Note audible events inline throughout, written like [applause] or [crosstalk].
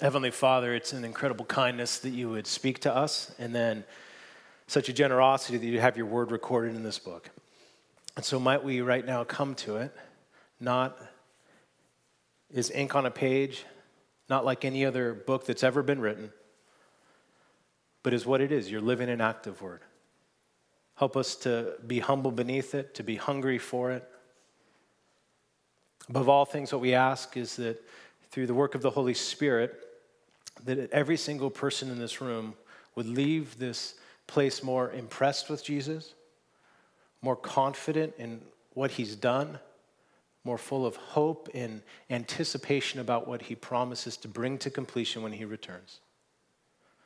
Heavenly Father, it's an incredible kindness that you would speak to us, and then such a generosity that you have your word recorded in this book. And so, might we right now come to it, not as ink on a page, not like any other book that's ever been written, but as what it is your living and active word. Help us to be humble beneath it, to be hungry for it. Above all things, what we ask is that through the work of the Holy Spirit, that every single person in this room would leave this place more impressed with Jesus, more confident in what he's done, more full of hope and anticipation about what he promises to bring to completion when he returns.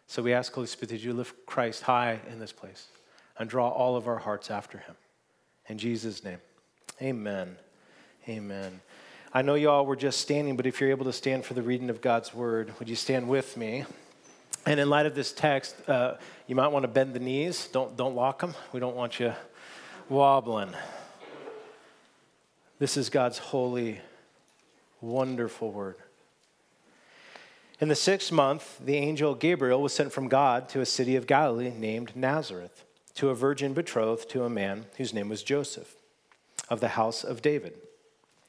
So we ask, Holy Spirit, that you lift Christ high in this place and draw all of our hearts after him. In Jesus' name, amen. Amen. I know you all were just standing, but if you're able to stand for the reading of God's word, would you stand with me? And in light of this text, uh, you might want to bend the knees. Don't, don't lock them. We don't want you wobbling. This is God's holy, wonderful word. In the sixth month, the angel Gabriel was sent from God to a city of Galilee named Nazareth, to a virgin betrothed to a man whose name was Joseph, of the house of David.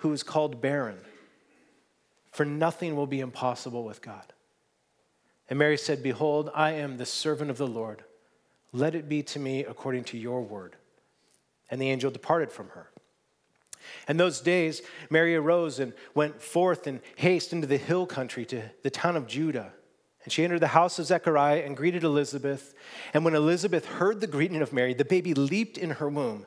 who is called barren, for nothing will be impossible with God. And Mary said, Behold, I am the servant of the Lord. Let it be to me according to your word. And the angel departed from her. And those days, Mary arose and went forth in haste into the hill country to the town of Judah. And she entered the house of Zechariah and greeted Elizabeth. And when Elizabeth heard the greeting of Mary, the baby leaped in her womb.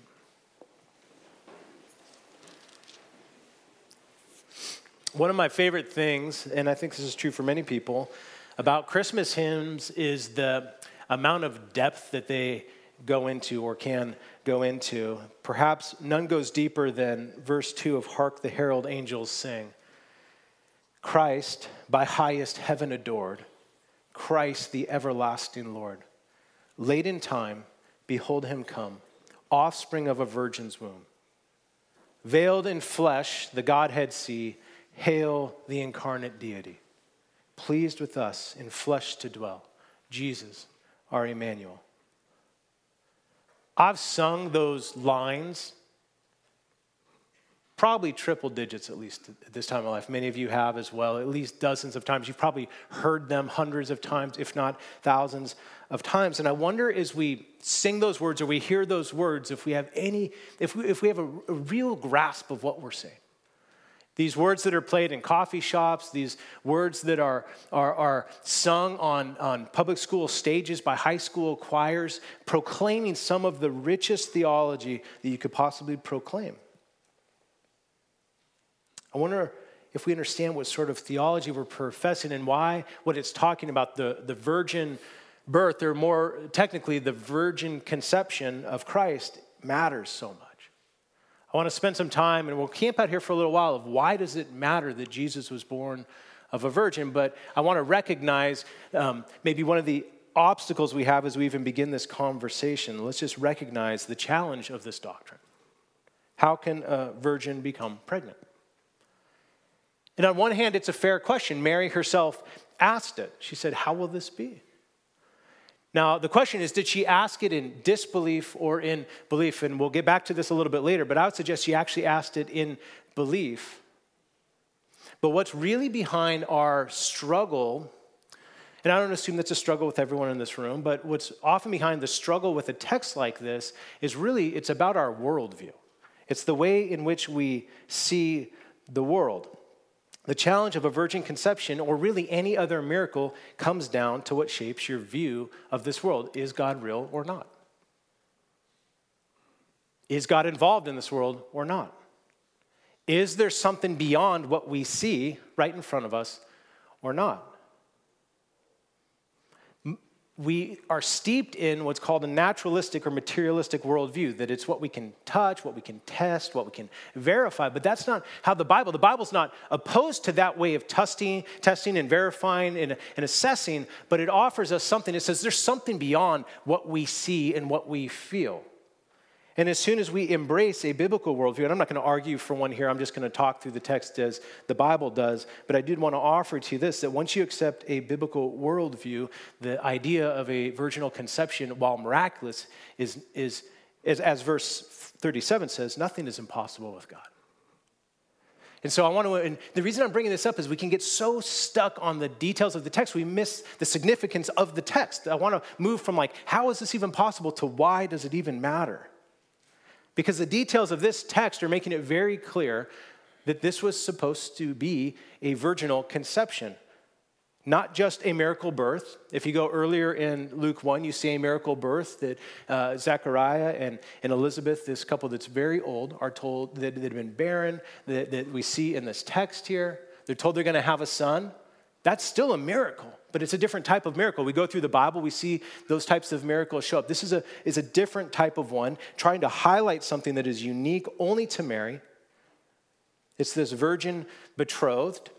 One of my favorite things, and I think this is true for many people, about Christmas hymns is the amount of depth that they go into or can go into. Perhaps none goes deeper than verse 2 of Hark the Herald Angels Sing. Christ, by highest heaven adored, Christ the everlasting Lord. Late in time, behold him come, offspring of a virgin's womb. Veiled in flesh, the Godhead see Hail the incarnate deity, pleased with us in flesh to dwell, Jesus, our Emmanuel. I've sung those lines probably triple digits at least at this time of life. Many of you have as well, at least dozens of times. You've probably heard them hundreds of times, if not thousands of times. And I wonder as we sing those words or we hear those words, if we have any, if we, if we have a, a real grasp of what we're saying. These words that are played in coffee shops, these words that are, are, are sung on, on public school stages by high school choirs, proclaiming some of the richest theology that you could possibly proclaim. I wonder if we understand what sort of theology we're professing and why what it's talking about the, the virgin birth, or more technically, the virgin conception of Christ matters so much. I want to spend some time, and we'll camp out here for a little while, of why does it matter that Jesus was born of a virgin? But I want to recognize um, maybe one of the obstacles we have as we even begin this conversation. Let's just recognize the challenge of this doctrine. How can a virgin become pregnant? And on one hand, it's a fair question. Mary herself asked it. She said, How will this be? Now, the question is, did she ask it in disbelief or in belief? And we'll get back to this a little bit later, but I would suggest she actually asked it in belief. But what's really behind our struggle, and I don't assume that's a struggle with everyone in this room, but what's often behind the struggle with a text like this is really, it's about our worldview. It's the way in which we see the world. The challenge of a virgin conception, or really any other miracle, comes down to what shapes your view of this world. Is God real or not? Is God involved in this world or not? Is there something beyond what we see right in front of us or not? We are steeped in what's called a naturalistic or materialistic worldview that it's what we can touch what we can test what we can verify. But that's not how the bible the bible's not opposed to that way of testing testing and verifying and, and assessing but it offers us something. It says there's something beyond what we see and what we feel and as soon as we embrace a biblical worldview, and I'm not going to argue for one here, I'm just going to talk through the text as the Bible does, but I did want to offer to you this that once you accept a biblical worldview, the idea of a virginal conception, while miraculous, is, is, is as verse 37 says, nothing is impossible with God. And so I want to, and the reason I'm bringing this up is we can get so stuck on the details of the text, we miss the significance of the text. I want to move from like, how is this even possible to why does it even matter? Because the details of this text are making it very clear that this was supposed to be a virginal conception, not just a miracle birth. If you go earlier in Luke 1, you see a miracle birth that uh, Zechariah and, and Elizabeth, this couple that's very old, are told that they've been barren, that, that we see in this text here. They're told they're going to have a son. That's still a miracle, but it's a different type of miracle. We go through the Bible, we see those types of miracles show up. This is a, is a different type of one, trying to highlight something that is unique only to Mary. It's this virgin betrothed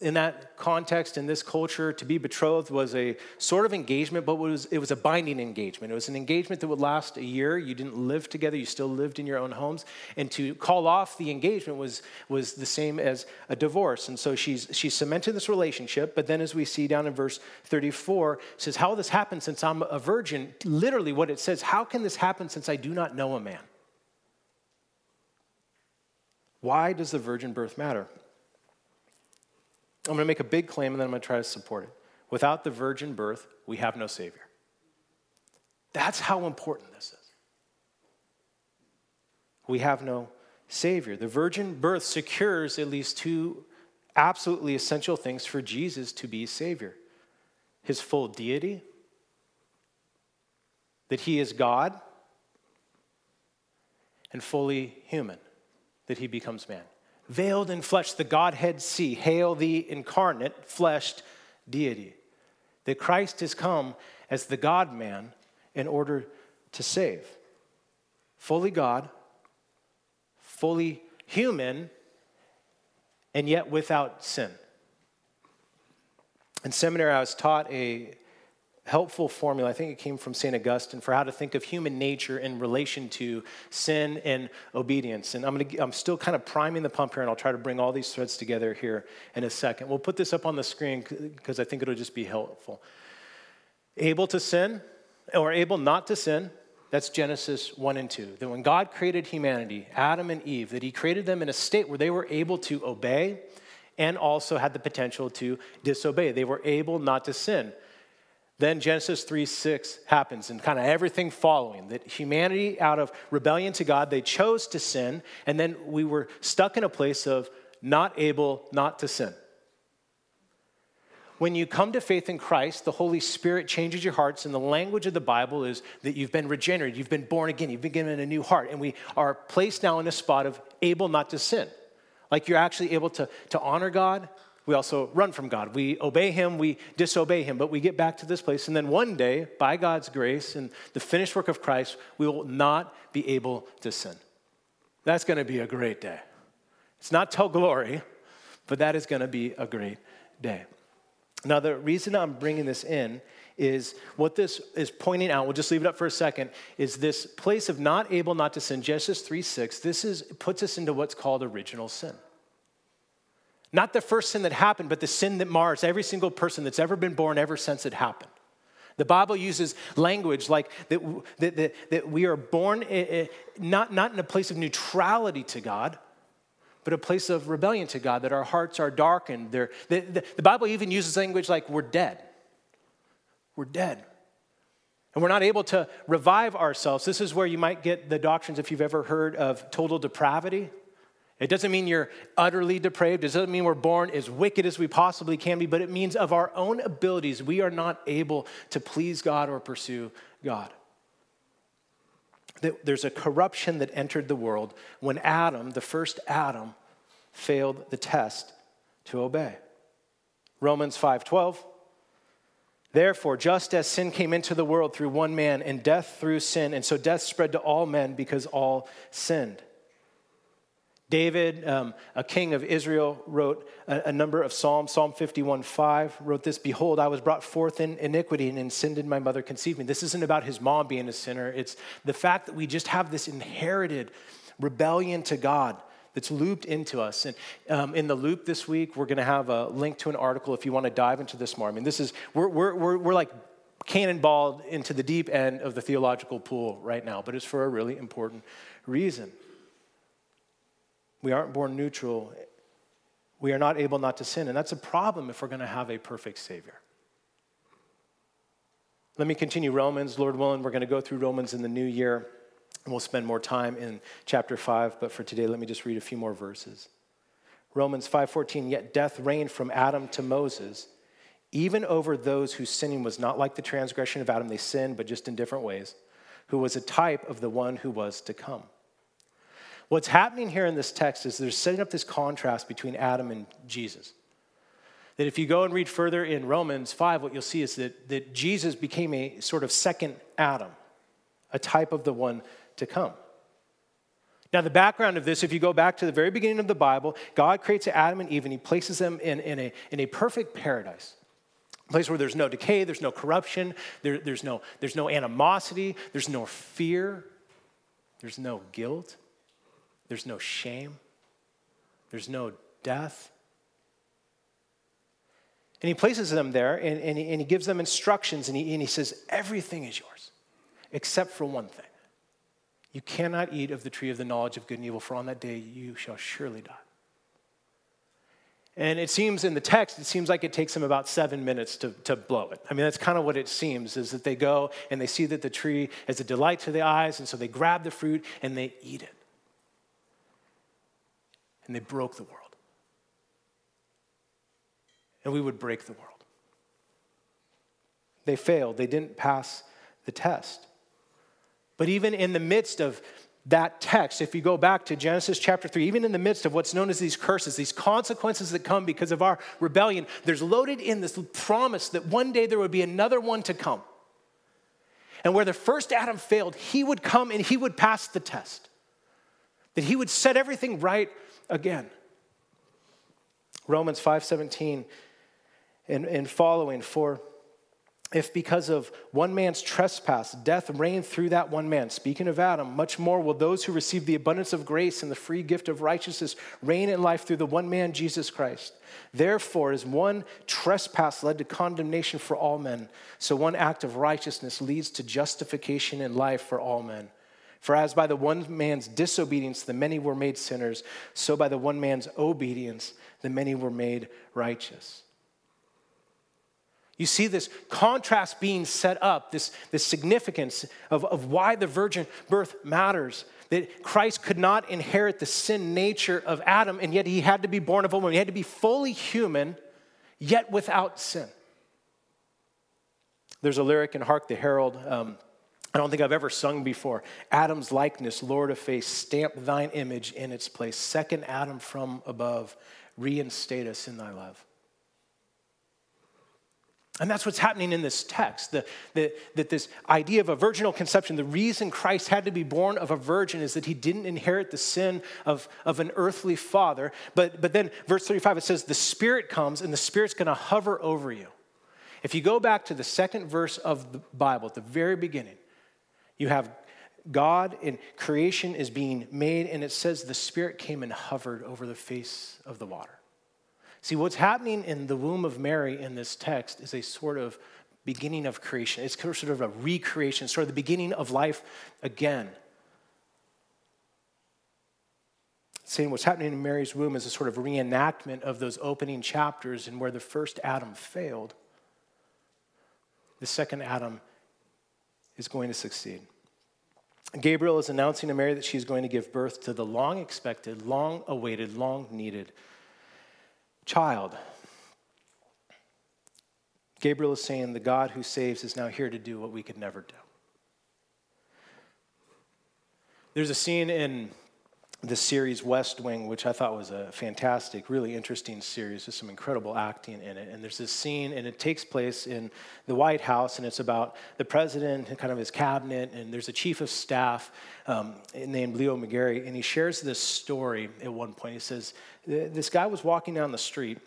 in that context, in this culture, to be betrothed was a sort of engagement, but it was, it was a binding engagement. It was an engagement that would last a year. You didn't live together, you still lived in your own homes. And to call off the engagement was, was the same as a divorce. And so she's, she's cemented this relationship. But then, as we see down in verse 34, says, How this happen since I'm a virgin? Literally, what it says, How can this happen since I do not know a man? Why does the virgin birth matter? I'm going to make a big claim and then I'm going to try to support it. Without the virgin birth, we have no Savior. That's how important this is. We have no Savior. The virgin birth secures at least two absolutely essential things for Jesus to be Savior His full deity, that He is God, and fully human, that He becomes man veiled in flesh, the Godhead see. Hail the incarnate, fleshed deity. That Christ has come as the God man in order to save. Fully God, fully human, and yet without sin. In seminary, I was taught a helpful formula, I think it came from St. Augustine, for how to think of human nature in relation to sin and obedience. And I'm, gonna, I'm still kind of priming the pump here, and I'll try to bring all these threads together here in a second. We'll put this up on the screen because I think it'll just be helpful. Able to sin or able not to sin That's Genesis 1 and 2. That when God created humanity, Adam and Eve, that he created them in a state where they were able to obey and also had the potential to disobey. They were able not to sin. Then Genesis 3 6 happens and kind of everything following that humanity, out of rebellion to God, they chose to sin, and then we were stuck in a place of not able not to sin. When you come to faith in Christ, the Holy Spirit changes your hearts, and the language of the Bible is that you've been regenerated, you've been born again, you've been given a new heart, and we are placed now in a spot of able not to sin. Like you're actually able to, to honor God. We also run from God. We obey Him, we disobey Him, but we get back to this place. And then one day, by God's grace and the finished work of Christ, we will not be able to sin. That's going to be a great day. It's not till glory, but that is going to be a great day. Now, the reason I'm bringing this in is what this is pointing out, we'll just leave it up for a second, is this place of not able not to sin, Genesis 3 6, this is, puts us into what's called original sin. Not the first sin that happened, but the sin that mars every single person that's ever been born ever since it happened. The Bible uses language like that, that, that, that we are born not, not in a place of neutrality to God, but a place of rebellion to God, that our hearts are darkened. The, the, the Bible even uses language like we're dead. We're dead. And we're not able to revive ourselves. This is where you might get the doctrines, if you've ever heard of total depravity. It doesn't mean you're utterly depraved. It doesn't mean we're born as wicked as we possibly can be, but it means of our own abilities, we are not able to please God or pursue God there's a corruption that entered the world when Adam, the first Adam, failed the test to obey. Romans 5:12 Therefore, just as sin came into the world through one man and death through sin, and so death spread to all men because all sinned. David, um, a king of Israel, wrote a, a number of Psalms. Psalm 51 5 wrote this Behold, I was brought forth in iniquity, and in sin did my mother conceive me. This isn't about his mom being a sinner, it's the fact that we just have this inherited rebellion to God that's looped into us. And um, in the loop this week, we're going to have a link to an article if you want to dive into this more. I mean, this is, we're, we're, we're, we're like cannonballed into the deep end of the theological pool right now, but it's for a really important reason. We aren't born neutral. We are not able not to sin. And that's a problem if we're going to have a perfect Savior. Let me continue Romans. Lord willing, we're going to go through Romans in the new year, and we'll spend more time in chapter 5. But for today, let me just read a few more verses. Romans 5:14 Yet death reigned from Adam to Moses even over those whose sinning was not like the transgression of Adam they sinned but just in different ways who was a type of the one who was to come What's happening here in this text is they're setting up this contrast between Adam and Jesus. That if you go and read further in Romans 5, what you'll see is that, that Jesus became a sort of second Adam, a type of the one to come. Now, the background of this, if you go back to the very beginning of the Bible, God creates Adam and Eve and he places them in, in, a, in a perfect paradise. A place where there's no decay, there's no corruption, there, there's, no, there's no animosity, there's no fear, there's no guilt. There's no shame, there's no death. And he places them there and, and, he, and he gives them instructions and he, and he says, Everything is yours except for one thing. You cannot eat of the tree of the knowledge of good and evil, for on that day you shall surely die. And it seems in the text, it seems like it takes them about seven minutes to, to blow it. I mean, that's kind of what it seems, is that they go and they see that the tree is a delight to the eyes, and so they grab the fruit and they eat it and they broke the world. And we would break the world. They failed, they didn't pass the test. But even in the midst of that text, if you go back to Genesis chapter 3, even in the midst of what's known as these curses, these consequences that come because of our rebellion, there's loaded in this promise that one day there would be another one to come. And where the first Adam failed, he would come and he would pass the test. That he would set everything right again. Romans 5:17 and, and following for if because of one man's trespass death reigned through that one man, speaking of Adam, much more will those who receive the abundance of grace and the free gift of righteousness reign in life through the one man, Jesus Christ. Therefore, as one trespass led to condemnation for all men, so one act of righteousness leads to justification in life for all men. For as by the one man's disobedience the many were made sinners, so by the one man's obedience the many were made righteous. You see this contrast being set up, this, this significance of, of why the virgin birth matters. That Christ could not inherit the sin nature of Adam, and yet he had to be born of a woman. He had to be fully human, yet without sin. There's a lyric in Hark the Herald. Um, I don't think I've ever sung before. Adam's likeness, Lord of face, stamp thine image in its place. Second Adam from above, reinstate us in thy love. And that's what's happening in this text. The, the, that this idea of a virginal conception, the reason Christ had to be born of a virgin is that he didn't inherit the sin of, of an earthly father. But, but then, verse 35, it says, The Spirit comes and the Spirit's going to hover over you. If you go back to the second verse of the Bible, at the very beginning, you have God in creation is being made, and it says the Spirit came and hovered over the face of the water. See, what's happening in the womb of Mary in this text is a sort of beginning of creation. It's sort of a recreation, sort of the beginning of life again. Saying what's happening in Mary's womb is a sort of reenactment of those opening chapters and where the first Adam failed, the second Adam is going to succeed. Gabriel is announcing to Mary that she's going to give birth to the long expected, long awaited, long needed child. Gabriel is saying the God who saves is now here to do what we could never do. There's a scene in the series West Wing, which I thought was a fantastic, really interesting series with some incredible acting in it. And there's this scene, and it takes place in the White House, and it's about the president and kind of his cabinet, and there's a chief of staff um, named Leo McGarry, and he shares this story at one point. He says, This guy was walking down the street,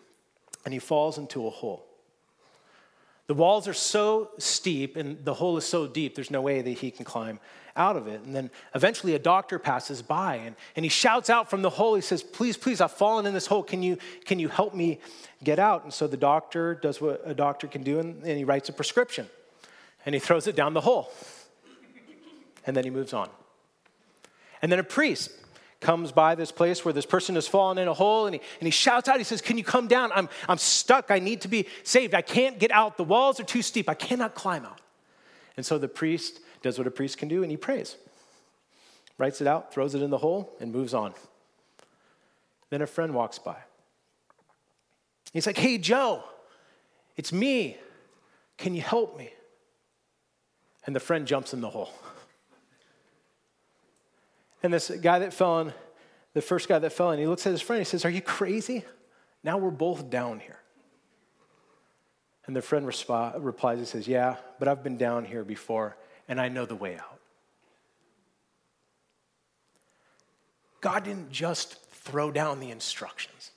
and he falls into a hole. The walls are so steep and the hole is so deep, there's no way that he can climb out of it. And then eventually a doctor passes by and, and he shouts out from the hole. He says, Please, please, I've fallen in this hole. Can you, can you help me get out? And so the doctor does what a doctor can do and, and he writes a prescription and he throws it down the hole. And then he moves on. And then a priest comes by this place where this person has fallen in a hole and he, and he shouts out, he says, Can you come down? I'm, I'm stuck. I need to be saved. I can't get out. The walls are too steep. I cannot climb out. And so the priest does what a priest can do and he prays, writes it out, throws it in the hole, and moves on. Then a friend walks by. He's like, Hey, Joe, it's me. Can you help me? And the friend jumps in the hole. And this guy that fell in, the first guy that fell in, he looks at his friend. He says, Are you crazy? Now we're both down here. And the friend resp- replies, He says, Yeah, but I've been down here before and I know the way out. God didn't just throw down the instructions.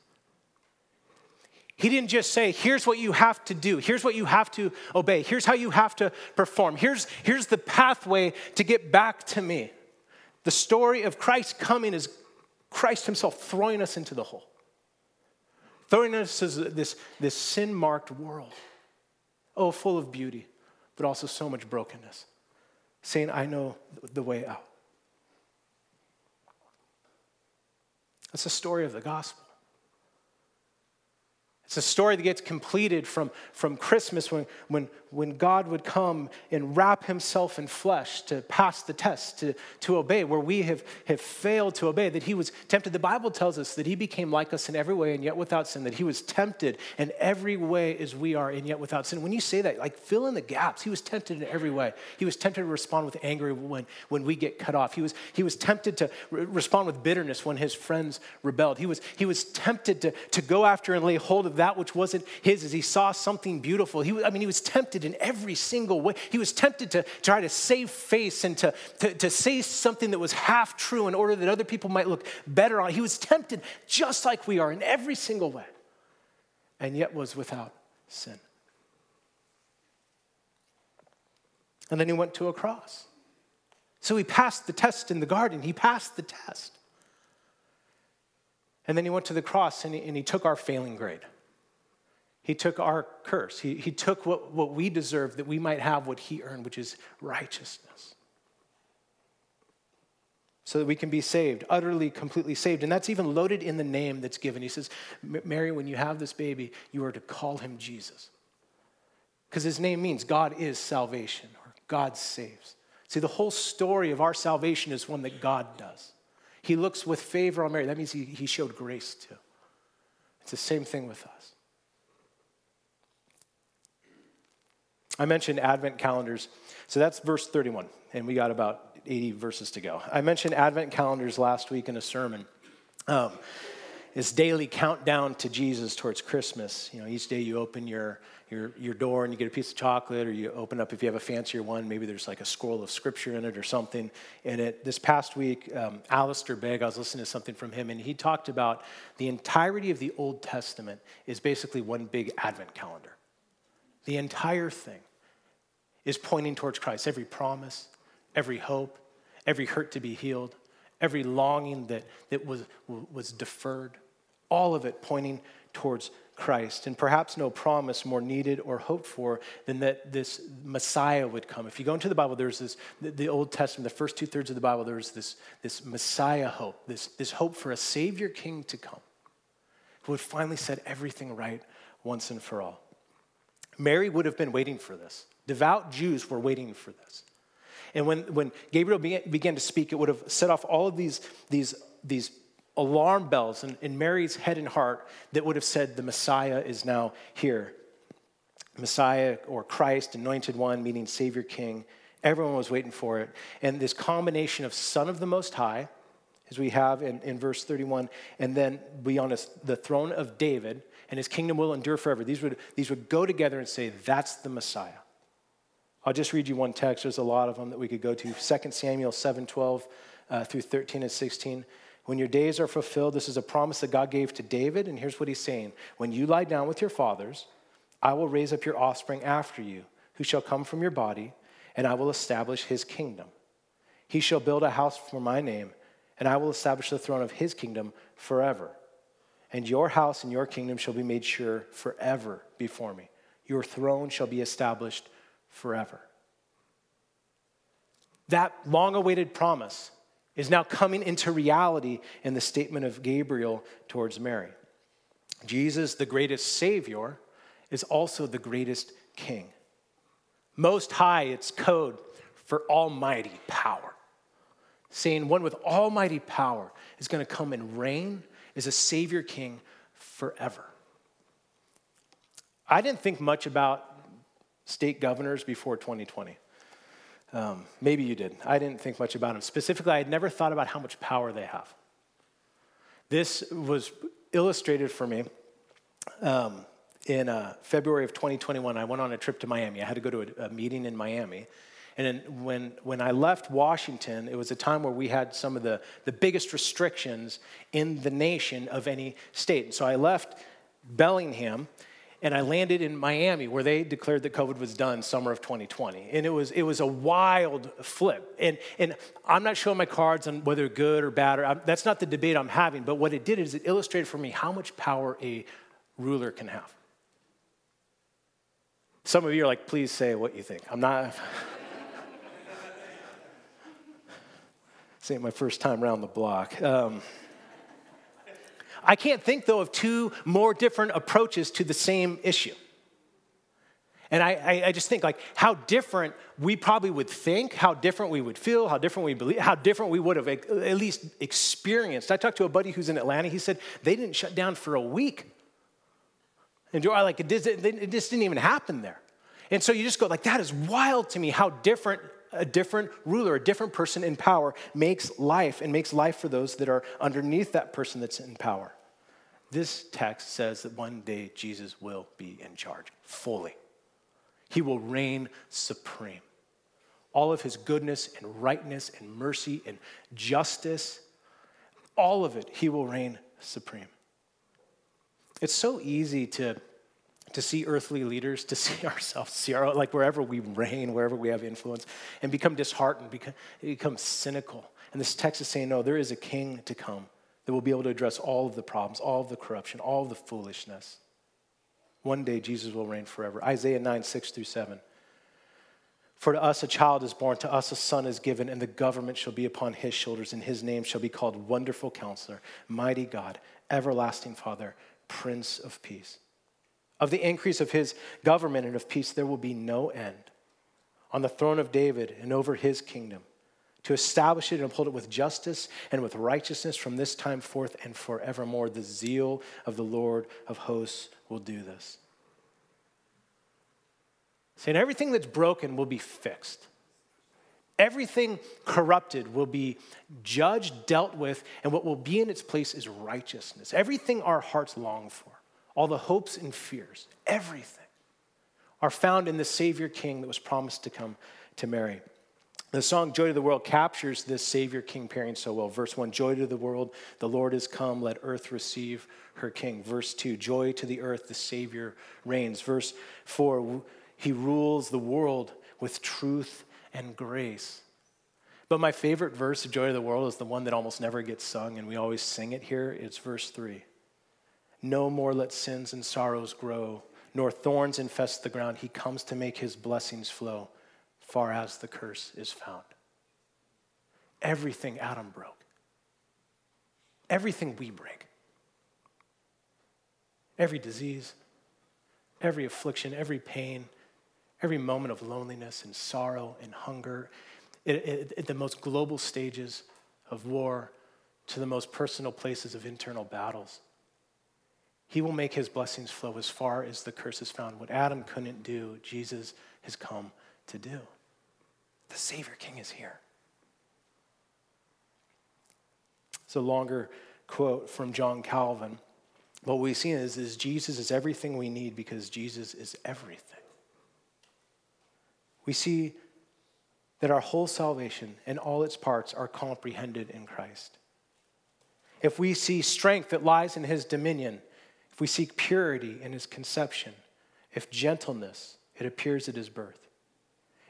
He didn't just say, here's what you have to do, here's what you have to obey, here's how you have to perform, here's, here's the pathway to get back to me. The story of Christ coming is Christ Himself throwing us into the hole, throwing us into this, this sin marked world. Oh, full of beauty, but also so much brokenness. Saying, I know the way out. That's the story of the gospel. It's a story that gets completed from, from Christmas when, when, when God would come and wrap himself in flesh to pass the test, to, to obey, where we have, have failed to obey, that he was tempted. The Bible tells us that he became like us in every way and yet without sin, that he was tempted in every way as we are and yet without sin. When you say that, like fill in the gaps. He was tempted in every way. He was tempted to respond with anger when, when we get cut off. He was, he was tempted to re- respond with bitterness when his friends rebelled. He was, he was tempted to, to go after and lay hold of that which wasn't his as he saw something beautiful. He, I mean, he was tempted in every single way. He was tempted to try to save face and to, to, to say something that was half true in order that other people might look better on. He was tempted just like we are in every single way, and yet was without sin. And then he went to a cross. So he passed the test in the garden. He passed the test. And then he went to the cross and he, and he took our failing grade. He took our curse. He, he took what, what we deserve that we might have what he earned, which is righteousness. So that we can be saved, utterly, completely saved. And that's even loaded in the name that's given. He says, Mary, when you have this baby, you are to call him Jesus. Because his name means God is salvation or God saves. See, the whole story of our salvation is one that God does. He looks with favor on Mary. That means he, he showed grace too. It's the same thing with us. I mentioned Advent calendars. So that's verse 31, and we got about 80 verses to go. I mentioned Advent calendars last week in a sermon. Um, this daily countdown to Jesus towards Christmas. You know, each day you open your, your, your door and you get a piece of chocolate, or you open up, if you have a fancier one, maybe there's like a scroll of scripture in it or something. And it, this past week, um, Alistair Begg, I was listening to something from him, and he talked about the entirety of the Old Testament is basically one big Advent calendar. The entire thing is pointing towards Christ. Every promise, every hope, every hurt to be healed, every longing that, that was, was deferred, all of it pointing towards Christ. And perhaps no promise more needed or hoped for than that this Messiah would come. If you go into the Bible, there's this, the, Old Testament, the first two thirds of the Bible, there's this, this Messiah hope, this, this hope for a Savior King to come who would finally set everything right once and for all. Mary would have been waiting for this. Devout Jews were waiting for this. And when, when Gabriel began, to speak, it would have set off all of these, these, these alarm bells in, in Mary's head and heart that would have said, The Messiah is now here. Messiah or Christ, anointed one, meaning Savior King. Everyone was waiting for it. And this combination of Son of the Most High, as we have in, in verse 31, and then be on the throne of David, and his kingdom will endure forever. These would, these would go together and say, That's the Messiah. I'll just read you one text. There's a lot of them that we could go to. 2 Samuel 7 12 uh, through 13 and 16. When your days are fulfilled, this is a promise that God gave to David, and here's what he's saying When you lie down with your fathers, I will raise up your offspring after you, who shall come from your body, and I will establish his kingdom. He shall build a house for my name, and I will establish the throne of his kingdom forever. And your house and your kingdom shall be made sure forever before me. Your throne shall be established forever. That long awaited promise is now coming into reality in the statement of Gabriel towards Mary. Jesus, the greatest Savior, is also the greatest King. Most High, it's code for almighty power. Saying one with almighty power is going to come and reign as a Savior King forever. I didn't think much about state governors before 2020. Um, maybe you did. I didn't think much about them. Specifically, I had never thought about how much power they have. This was illustrated for me um, in uh, February of 2021. I went on a trip to Miami. I had to go to a, a meeting in Miami. And when, when I left Washington, it was a time where we had some of the, the biggest restrictions in the nation of any state. so I left Bellingham and I landed in Miami where they declared that COVID was done summer of 2020. And it was, it was a wild flip. And, and I'm not showing my cards on whether good or bad, or I'm, that's not the debate I'm having, but what it did is it illustrated for me how much power a ruler can have. Some of you are like, please say what you think. I'm not. This ain't my first time around the block. Um, I can't think, though, of two more different approaches to the same issue. And I, I, I, just think like how different we probably would think, how different we would feel, how different we believe, how different we would have at least experienced. I talked to a buddy who's in Atlanta. He said they didn't shut down for a week. And I like it, it just didn't even happen there. And so you just go like that is wild to me how different a different ruler, a different person in power makes life and makes life for those that are underneath that person that's in power. This text says that one day Jesus will be in charge fully. He will reign supreme. All of his goodness and rightness and mercy and justice, all of it, he will reign supreme. It's so easy to to see earthly leaders, to [laughs] see ourselves, see our, like wherever we reign, wherever we have influence, and become disheartened, become, become cynical. And this text is saying, no, there is a king to come that will be able to address all of the problems, all of the corruption, all of the foolishness. One day, Jesus will reign forever. Isaiah 9, 6 through 7. For to us a child is born, to us a son is given, and the government shall be upon his shoulders, and his name shall be called Wonderful Counselor, Mighty God, Everlasting Father, Prince of Peace. Of the increase of his government and of peace, there will be no end. On the throne of David and over his kingdom, to establish it and uphold it with justice and with righteousness from this time forth and forevermore. The zeal of the Lord of hosts will do this. Saying everything that's broken will be fixed. Everything corrupted will be judged, dealt with, and what will be in its place is righteousness. Everything our hearts long for, all the hopes and fears, everything are found in the Savior King that was promised to come to Mary. The song Joy to the World captures this Savior King pairing so well. Verse 1 Joy to the world, the Lord is come, let earth receive her King. Verse 2 Joy to the earth, the Savior reigns. Verse 4 He rules the world with truth and grace. But my favorite verse of Joy to the World is the one that almost never gets sung, and we always sing it here. It's verse 3 No more let sins and sorrows grow, nor thorns infest the ground. He comes to make his blessings flow far as the curse is found. Everything Adam broke, everything we break, every disease, every affliction, every pain, every moment of loneliness and sorrow and hunger, the most global stages of war to the most personal places of internal battles. He will make his blessings flow as far as the curse is found. What Adam couldn't do, Jesus has come to do. The Savior King is here. It's a longer quote from John Calvin. What we see is, is Jesus is everything we need because Jesus is everything. We see that our whole salvation and all its parts are comprehended in Christ. If we see strength that lies in his dominion, if we seek purity in his conception, if gentleness, it appears at his birth.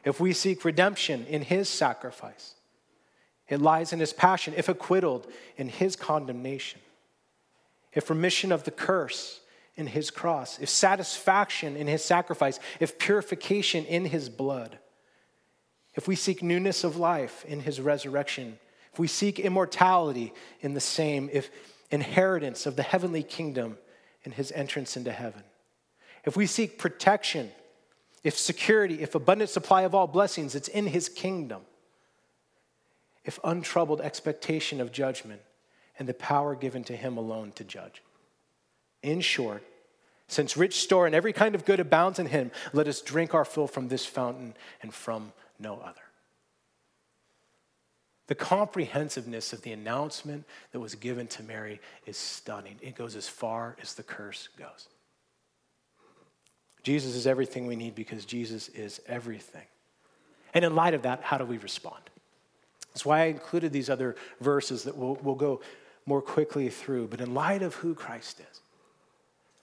If we seek redemption in his sacrifice, it lies in his passion, if acquitted, in his condemnation, if remission of the curse in his cross, if satisfaction in his sacrifice, if purification in his blood, if we seek newness of life in his resurrection, if we seek immortality in the same, if inheritance of the heavenly kingdom in his entrance into heaven, if we seek protection if security, if abundant supply of all blessings, it's in his kingdom. If untroubled expectation of judgment and the power given to him alone to judge. In short, since rich store and every kind of good abounds in him, let us drink our fill from this fountain and from no other. The comprehensiveness of the announcement that was given to Mary is stunning. It goes as far as the curse goes. Jesus is everything we need because Jesus is everything. And in light of that, how do we respond? That's why I included these other verses that we'll, we'll go more quickly through. But in light of who Christ is,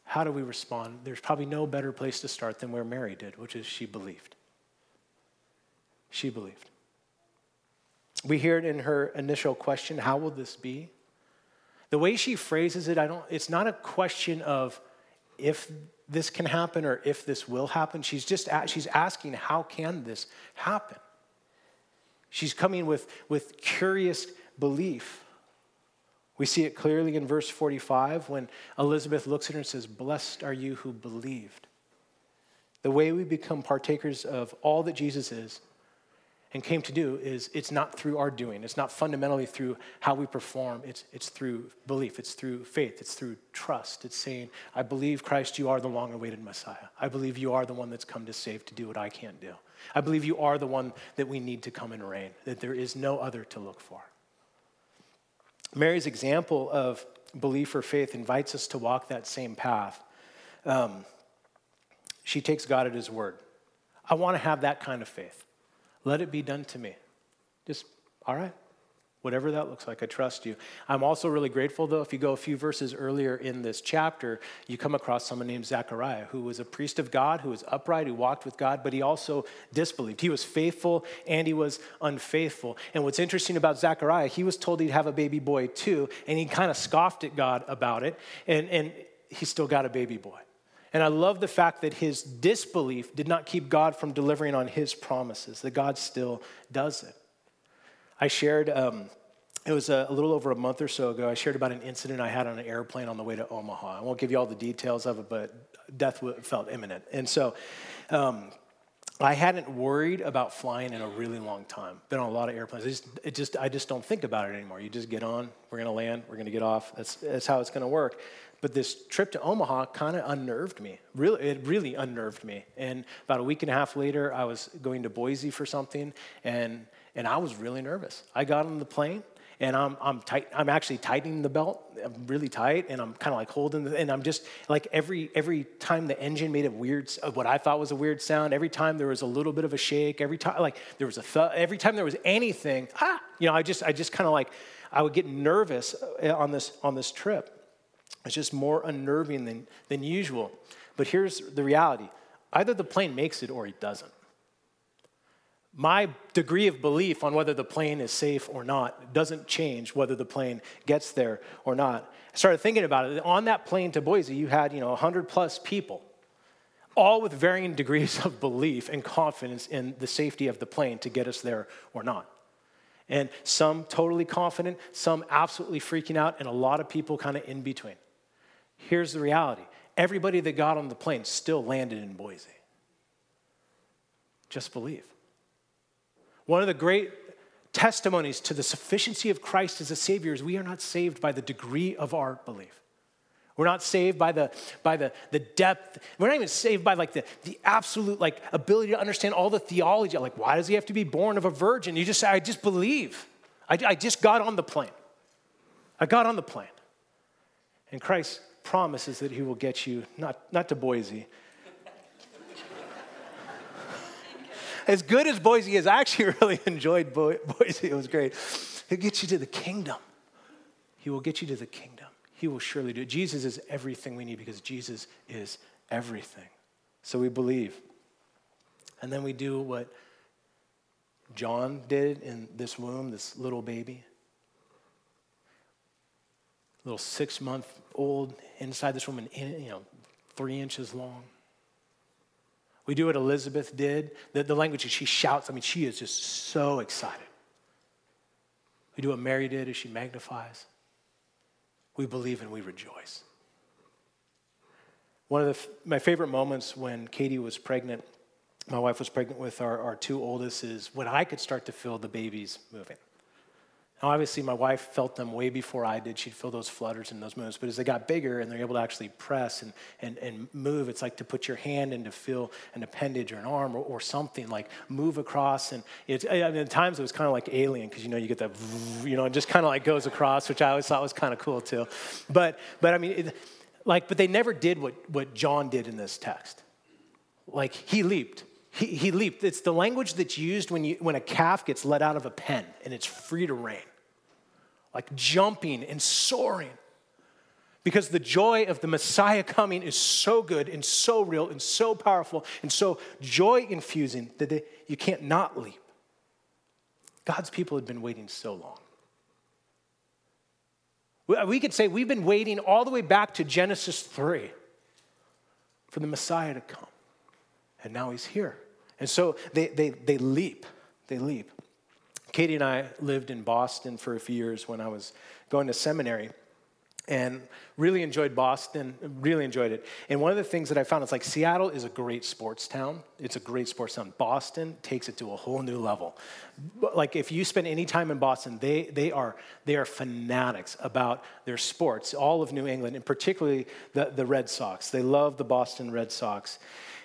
how do we respond? There's probably no better place to start than where Mary did, which is she believed. She believed. We hear it in her initial question how will this be? The way she phrases it, I don't, it's not a question of if this can happen or if this will happen. She's just she's asking, how can this happen? She's coming with, with curious belief. We see it clearly in verse 45 when Elizabeth looks at her and says, Blessed are you who believed. The way we become partakers of all that Jesus is and came to do is it's not through our doing. It's not fundamentally through how we perform. It's, it's through belief. It's through faith. It's through trust. It's saying, I believe, Christ, you are the long awaited Messiah. I believe you are the one that's come to save, to do what I can't do. I believe you are the one that we need to come and reign, that there is no other to look for. Mary's example of belief or faith invites us to walk that same path. Um, she takes God at his word. I want to have that kind of faith. Let it be done to me. Just, all right, Whatever that looks like, I trust you. I'm also really grateful, though, if you go a few verses earlier in this chapter, you come across someone named Zechariah, who was a priest of God, who was upright, who walked with God, but he also disbelieved. He was faithful and he was unfaithful. And what's interesting about Zechariah, he was told he'd have a baby boy too, and he kind of scoffed at God about it, and, and he still got a baby boy. And I love the fact that his disbelief did not keep God from delivering on his promises, that God still does it. I shared, um, it was a, a, little over a month or so ago, I shared about an incident I had on an airplane on the way to Omaha. I won't give you all the details of it, but death felt imminent. And so um, I hadn't worried about flying in a really long time. Been on a lot of airplanes. I just, it just, I just don't think about it anymore. You just get on, we're gonna land, we're gonna get off. That's, that's how it's gonna work. But this trip to Omaha kind of unnerved me. Really, it really unnerved me. And about a week and a half later, I was going to Boise for something, and and I was really nervous. I got on the plane and I'm, I'm, tight, I'm actually tightening the belt. I'm really tight and I'm kind of like holding, the, and I'm just like every, every time the engine made a weird, what I thought was a weird sound, every time there was a little bit of a shake, every time, like there was a, th- every time there was anything, ah, you know, I just, I just kind of like, I would get nervous uh, on this, on this trip. It's just more unnerving than, than usual. But here's the reality either the plane makes it or it doesn't my degree of belief on whether the plane is safe or not doesn't change whether the plane gets there or not. I started thinking about it. On that plane to Boise, you had, you know, 100 plus people, all with varying degrees of belief and confidence in the safety of the plane to get us there or not. And some totally confident, some absolutely freaking out, and a lot of people kind of in between. Here's the reality everybody that got on the plane still landed in Boise. Just believe. One of the great testimonies to the sufficiency of Christ as a Savior is we are not saved by the degree of our belief. We're not saved by the, by the, the depth. We're not even saved by like the, the absolute like ability to understand all the theology. Like, why does he have to be born of a virgin? You just say, I just believe. I, I just got on the plane. I got on the plane. And Christ promises that he will get you, not, not to Boise, as good as Boise is, I actually [laughs] really enjoyed Boise. It was great. He'll get you to the kingdom. He will get you to the kingdom. He will surely do it. Jesus is everything we need because Jesus is everything. So we believe. And then we do what John did in this womb, this little baby. Little six month old inside this woman, you know, three inches long. We do what Elizabeth did. The, the language she shouts, I mean, she is just so excited. We do what Mary did as she magnifies. We believe and we rejoice. One of the, my favorite moments when Katie was pregnant, my wife was pregnant with our, our two oldest, is when I could start to feel the babies moving. Now, obviously, my wife felt them way before I did. She'd feel those flutters and those moves. But as they got bigger and they're able to actually press and, and, and move, it's like to put your hand in to feel an appendage or an arm or, or something, like move across. And it's, I mean, at times it was kind of like alien because, you know, you get that, you know, it just kind of like goes across, which I always thought was kind of cool too. But, but I mean, it, like, but they never did what, what John did in this text. Like, he leaped. He, he leaped. It's the language that's used when, you, when a calf gets let out of a pen and it's free to reign like jumping and soaring. Because the joy of the Messiah coming is so good and so real and so powerful and so joy infusing that they, you can't not leap. God's people had been waiting so long. We could say we've been waiting all the way back to Genesis 3 for the Messiah to come. And now he's here. And so they, they, they leap. They leap. Katie and I lived in Boston for a few years when I was going to seminary and really enjoyed Boston, really enjoyed it. And one of the things that I found is like Seattle is a great sports town. It's a great sports town. Boston takes it to a whole new level. Like if you spend any time in Boston, they, they, are, they are fanatics about their sports, all of New England, and particularly the, the Red Sox. They love the Boston Red Sox.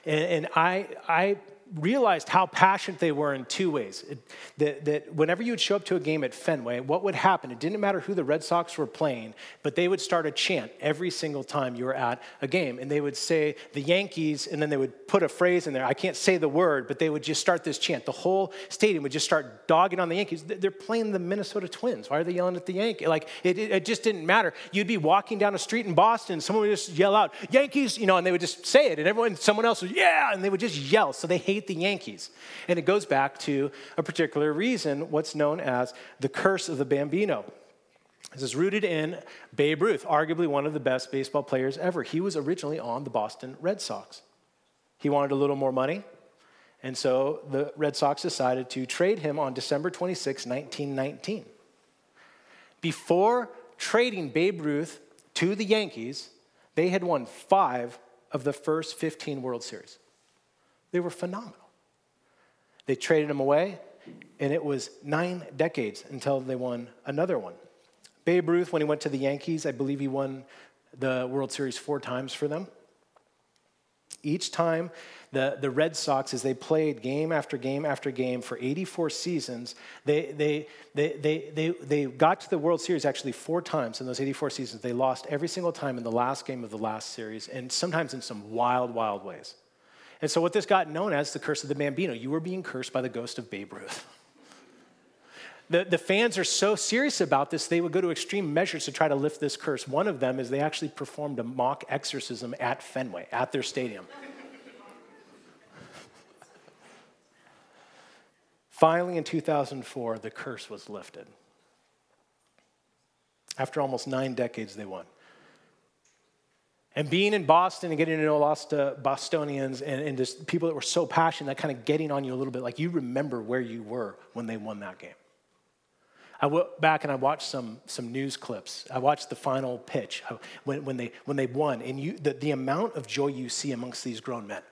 And, and I, I realized how passionate they were in two ways. It, that, that whenever you would show up to a game at Fenway, what would happen? It didn't matter who the Red Sox were playing, but they would start a chant every single time you were at a game. And they would say the Yankees, and then they would put a phrase in there. I can't say the word, but they would just start this chant. The whole stadium would just start dogging on the Yankees. They're playing the Minnesota Twins. Why are they yelling at the Yankees? Like, it, it just didn't matter. You'd be walking down a street in Boston, someone would just yell out, Yankees, you know, and they would just say it, and everyone, someone else would, yeah, and they would just yell. So they hate the Yankees. And it goes back to a particular reason, what's known as the curse of the Bambino. This is rooted in Babe Ruth, arguably one of the best baseball players ever. He was originally on the Boston Red Sox. He wanted a little more money, and so the Red Sox decided to trade him on December 26, 1919. Before trading Babe Ruth to the Yankees, they had won five of the first 15 World Series. They were phenomenal. They traded him away, and it was nine decades until they won another one. Babe Ruth, when he went to the Yankees, I believe he won the World Series four times for them. Each time the, the Red Sox, as they played game after game after game for 84 seasons, they, they, they, they, they, they got to the World Series actually four times in those 84 seasons. They lost every single time in the last game of the last series, and sometimes in some wild, wild ways. And so, what this got known as the curse of the Bambino, you were being cursed by the ghost of Babe Ruth. The, the fans are so serious about this, they would go to extreme measures to try to lift this curse. One of them is they actually performed a mock exorcism at Fenway, at their stadium. Finally, in 2004, the curse was lifted. After almost nine decades, they won. And being in Boston and getting to know lost uh, Bostonians and, and just people that were so passionate, that kind of getting on you a little bit, like you remember where you were when they won that game. I went back and I watched some, some news clips. I watched the final pitch when, when, they, when they won, and you, the, the amount of joy you see amongst these grown men.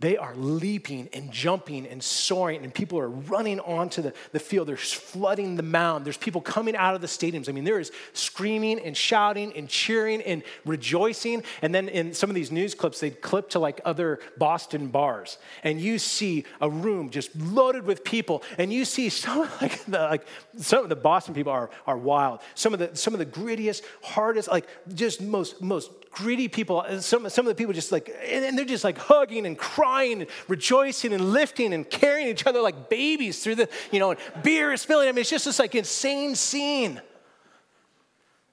They are leaping and jumping and soaring, and people are running onto the, the field. They're flooding the mound. There's people coming out of the stadiums. I mean, there is screaming and shouting and cheering and rejoicing. And then in some of these news clips, they clip to like other Boston bars, and you see a room just loaded with people, and you see some [laughs] like the, like some of the Boston people are, are wild. Some of the some of the grittiest, hardest, like just most most gritty people. Some some of the people just like, and they're just like hugging and crying crying and rejoicing and lifting and carrying each other like babies through the, you know, and beer is spilling. I mean, it's just this like insane scene.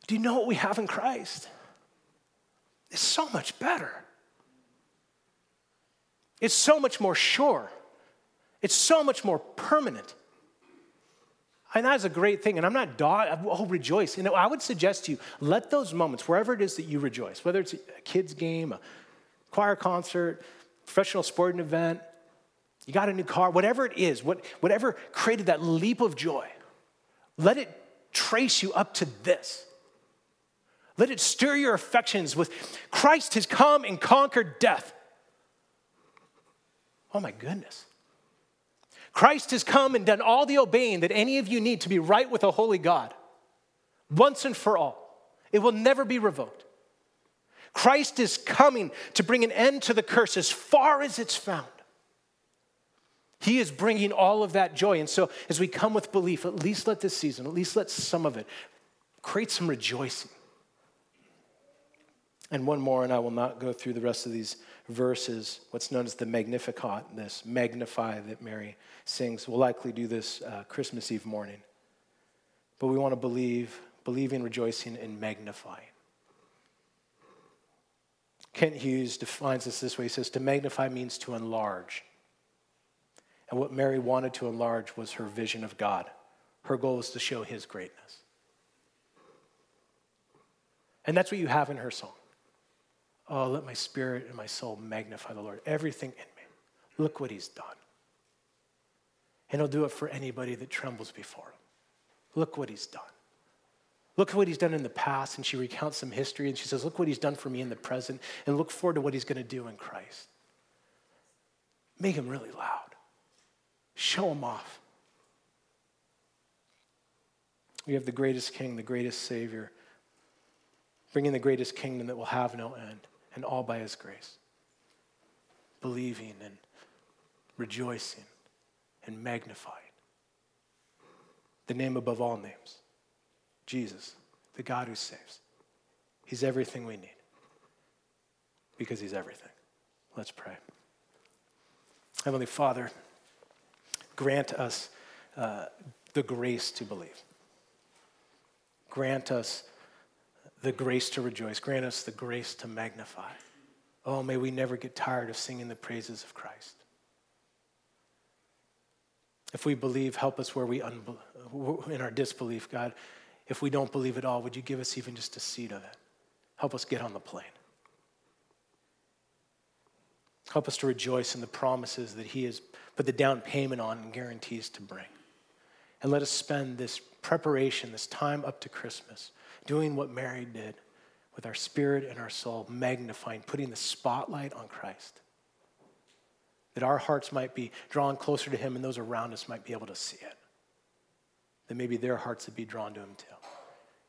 Do you know what we have in Christ? It's so much better. It's so much more sure. It's so much more permanent. And that is a great thing. And I'm not, dog, oh, rejoice. You know, I would suggest to you, let those moments, wherever it is that you rejoice, whether it's a kid's game, a choir concert, professional sporting event, you got a new car, whatever it is, what, whatever created that leap of joy, let it trace you up to this. Let it stir your affections with Christ has come and conquered death. Oh my goodness. Christ has come and done all the obeying that any of you need to be right with a holy God once and for all. It will never be revoked. Christ is coming to bring an end to the curse as far as it's found. He is bringing all of that joy. And so, as we come with belief, at least let this season, at least let some of it create some rejoicing. And one more, and I will not go through the rest of these verses. What's known as the Magnificat, this magnify that Mary sings. We'll likely do this uh, Christmas Eve morning. But we want to believe, believing, rejoicing, and magnifying. Kent Hughes defines this this way he says, To magnify means to enlarge. And what Mary wanted to enlarge was her vision of God. Her goal was to show his greatness. And that's what you have in her song. Oh, let my spirit and my soul magnify the Lord. Everything in me. Look what he's done. And he'll do it for anybody that trembles before him. Look what he's done. Look at what he's done in the past. And she recounts some history and she says, Look what he's done for me in the present and look forward to what he's going to do in Christ. Make him really loud, show him off. We have the greatest king, the greatest savior, bringing the greatest kingdom that will have no end, and all by his grace. Believing and rejoicing and magnifying the name above all names Jesus, the God who saves. He's everything we need because He's everything. Let's pray. Heavenly Father, grant us uh, the grace to believe. Grant us the grace to rejoice. Grant us the grace to magnify. Oh, may we never get tired of singing the praises of Christ. If we believe, help us where we in our disbelief, God. If we don't believe at all, would you give us even just a seed of it? Help us get on the plane. Help us to rejoice in the promises that He has put the down payment on and guarantees to bring. And let us spend this preparation, this time up to Christmas, doing what Mary did with our spirit and our soul, magnifying, putting the spotlight on Christ. That our hearts might be drawn closer to Him and those around us might be able to see it. That maybe their hearts would be drawn to Him too.